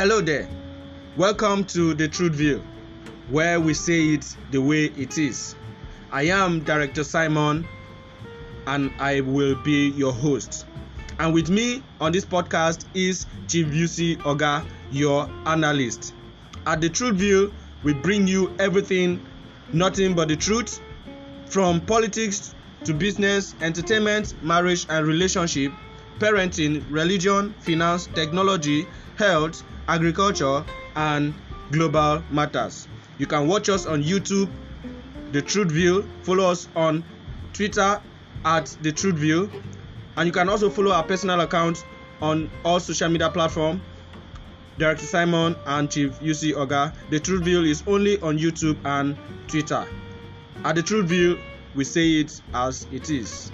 Hello there. Welcome to the Truth Ville, where we say it the way it is. I am Director Simon and I will be your host. And with me on this podcast is Chief UC Oga, your analyst. At the Truth Ville, we bring you everything, nothing but the truth, from politics to business, entertainment, marriage and relationship, parenting, religion, finance, technology, health, agriculture, and global matters. You can watch us on YouTube, The Truth Ville, follow us on Twitter at The Truth Ville, and you can also follow our personal accounts on all social media platforms. Director Simon and Chief UC Oga. The Truth Ville is only on YouTube and Twitter. At The Truth Ville, we say it as it is.